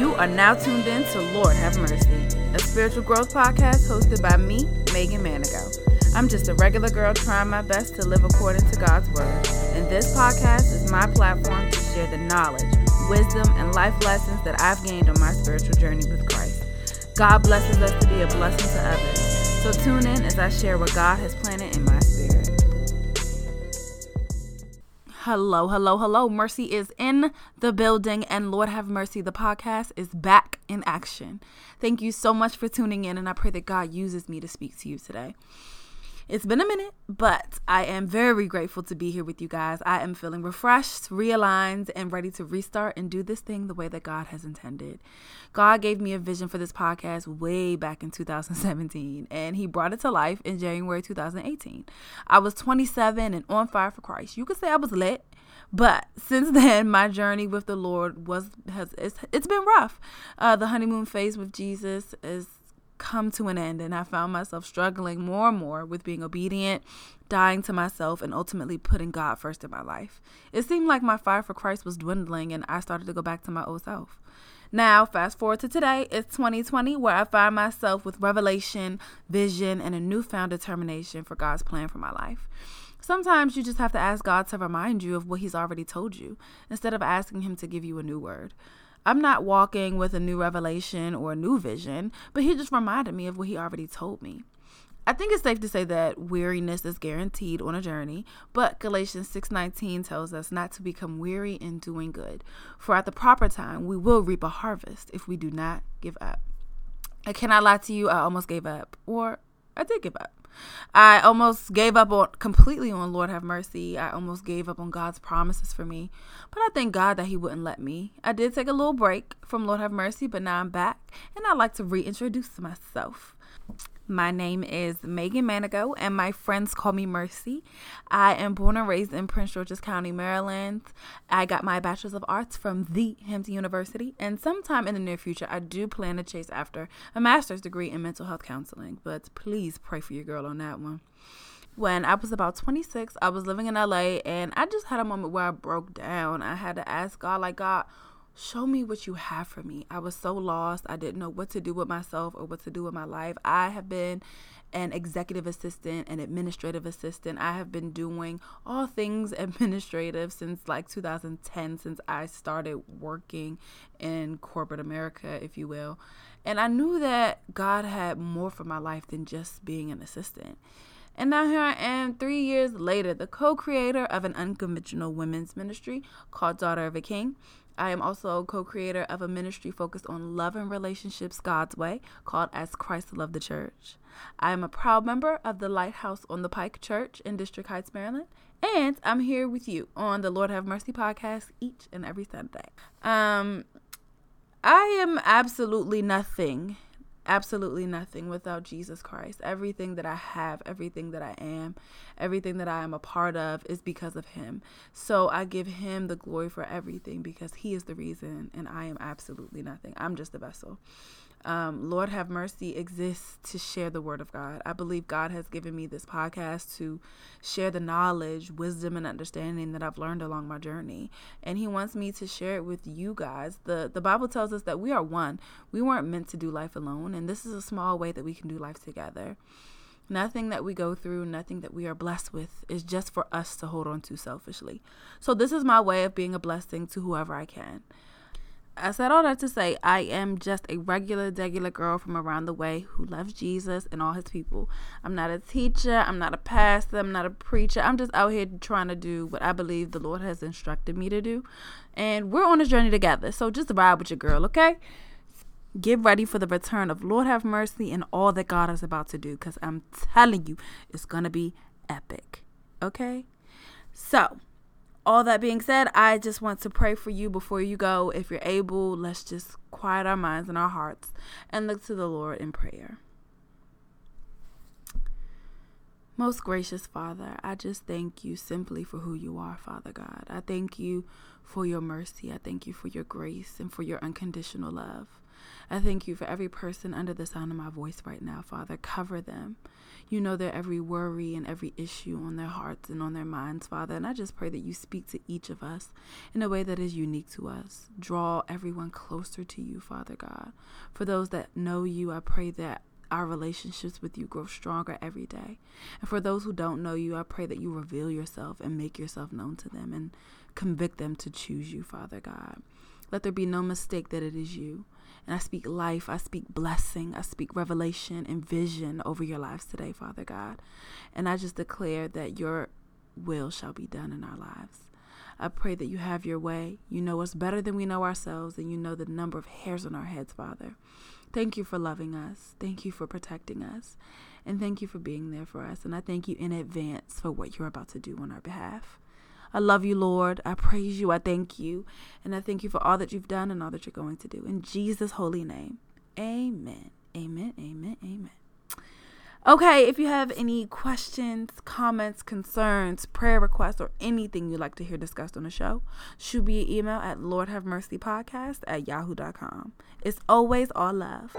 You are now tuned in to Lord Have Mercy, a spiritual growth podcast hosted by me, Megan Manigo. I'm just a regular girl trying my best to live according to God's word, and this podcast is my platform to share the knowledge, wisdom, and life lessons that I've gained on my spiritual journey with Christ. God blesses us to be a blessing to others. So tune in as I share what God has planted in my spirit. Hello, hello, hello. Mercy is in the building, and Lord Have Mercy, the podcast is back in action. Thank you so much for tuning in, and I pray that God uses me to speak to you today. It's been a minute, but I am very grateful to be here with you guys. I am feeling refreshed, realigned, and ready to restart and do this thing the way that God has intended. God gave me a vision for this podcast way back in 2017, and He brought it to life in January 2018. I was 27 and on fire for Christ. You could say I was lit. But since then, my journey with the Lord was has it's, it's been rough. Uh, the honeymoon phase with Jesus is come to an end and I found myself struggling more and more with being obedient, dying to myself, and ultimately putting God first in my life. It seemed like my fire for Christ was dwindling and I started to go back to my old self. Now, fast forward to today, it's 2020, where I find myself with revelation, vision, and a newfound determination for God's plan for my life. Sometimes you just have to ask God to remind you of what He's already told you instead of asking Him to give you a new word. I'm not walking with a new revelation or a new vision, but he just reminded me of what he already told me. I think it's safe to say that weariness is guaranteed on a journey, but Galatians 6:19 tells us not to become weary in doing good, for at the proper time we will reap a harvest if we do not give up. I cannot lie to you, I almost gave up, or I did give up. I almost gave up on completely on Lord have mercy. I almost gave up on God's promises for me. But I thank God that he wouldn't let me. I did take a little break from Lord have mercy, but now I'm back and I'd like to reintroduce myself. My name is Megan Manigo, and my friends call me Mercy. I am born and raised in Prince George's County, Maryland. I got my Bachelor's of Arts from the Hampton University, and sometime in the near future, I do plan to chase after a master's degree in mental health counseling. But please pray for your girl on that one when I was about 26, I was living in LA and I just had a moment where I broke down. I had to ask God, like, God, show me what you have for me. I was so lost. I didn't know what to do with myself or what to do with my life. I have been an executive assistant, an administrative assistant. I have been doing all things administrative since like 2010, since I started working in corporate America, if you will. And I knew that God had more for my life than just being an assistant. And now here I am, three years later, the co creator of an unconventional women's ministry called Daughter of a King. I am also co creator of a ministry focused on love and relationships God's way called As Christ Loved the Church. I am a proud member of the Lighthouse on the Pike Church in District Heights, Maryland. And I'm here with you on the Lord Have Mercy podcast each and every Sunday. Um, I am absolutely nothing absolutely nothing without Jesus Christ. Everything that I have, everything that I am, everything that I am a part of is because of Him. So I give Him the glory for everything because He is the reason, and I am absolutely nothing. I'm just a vessel um, Lord Have Mercy exists to share the word of God. I believe God has given me this podcast to share the knowledge, wisdom, and understanding that I've learned along my journey. And He wants me to share it with you guys. The, the Bible tells us that we are one. We weren't meant to do life alone, and this is a small way that we can do life together. Nothing that we go through, nothing that we are blessed with is just for us to hold on to selfishly. So, this is my way of being a blessing to whoever I can. I said all that to say I am just a regular, regular girl from around the way who loves Jesus and all his people. I'm not a teacher, I'm not a pastor, I'm not a preacher. I'm just out here trying to do what I believe the Lord has instructed me to do. And we're on a journey together. So just ride with your girl, okay? Get ready for the return of Lord have mercy and all that God is about to do because I'm telling you, it's going to be epic. Okay? So, all that being said, I just want to pray for you before you go. If you're able, let's just quiet our minds and our hearts and look to the Lord in prayer. Most gracious Father, I just thank you simply for who you are, Father God. I thank you for your mercy. I thank you for your grace and for your unconditional love. I thank you for every person under the sound of my voice right now, Father. Cover them. You know their every worry and every issue on their hearts and on their minds, Father. And I just pray that you speak to each of us in a way that is unique to us. Draw everyone closer to you, Father God. For those that know you, I pray that our relationships with you grow stronger every day. And for those who don't know you, I pray that you reveal yourself and make yourself known to them and convict them to choose you, Father God. Let there be no mistake that it is you. And I speak life, I speak blessing, I speak revelation and vision over your lives today, Father God. And I just declare that your will shall be done in our lives. I pray that you have your way. You know us better than we know ourselves, and you know the number of hairs on our heads, Father. Thank you for loving us. Thank you for protecting us. And thank you for being there for us. And I thank you in advance for what you're about to do on our behalf. I love you, Lord. I praise you. I thank you. And I thank you for all that you've done and all that you're going to do. In Jesus' holy name. Amen. Amen. Amen. Amen. Okay, if you have any questions, comments, concerns, prayer requests, or anything you'd like to hear discussed on the show, shoot me an email at lordhavemercypodcast at yahoo.com. It's always all love.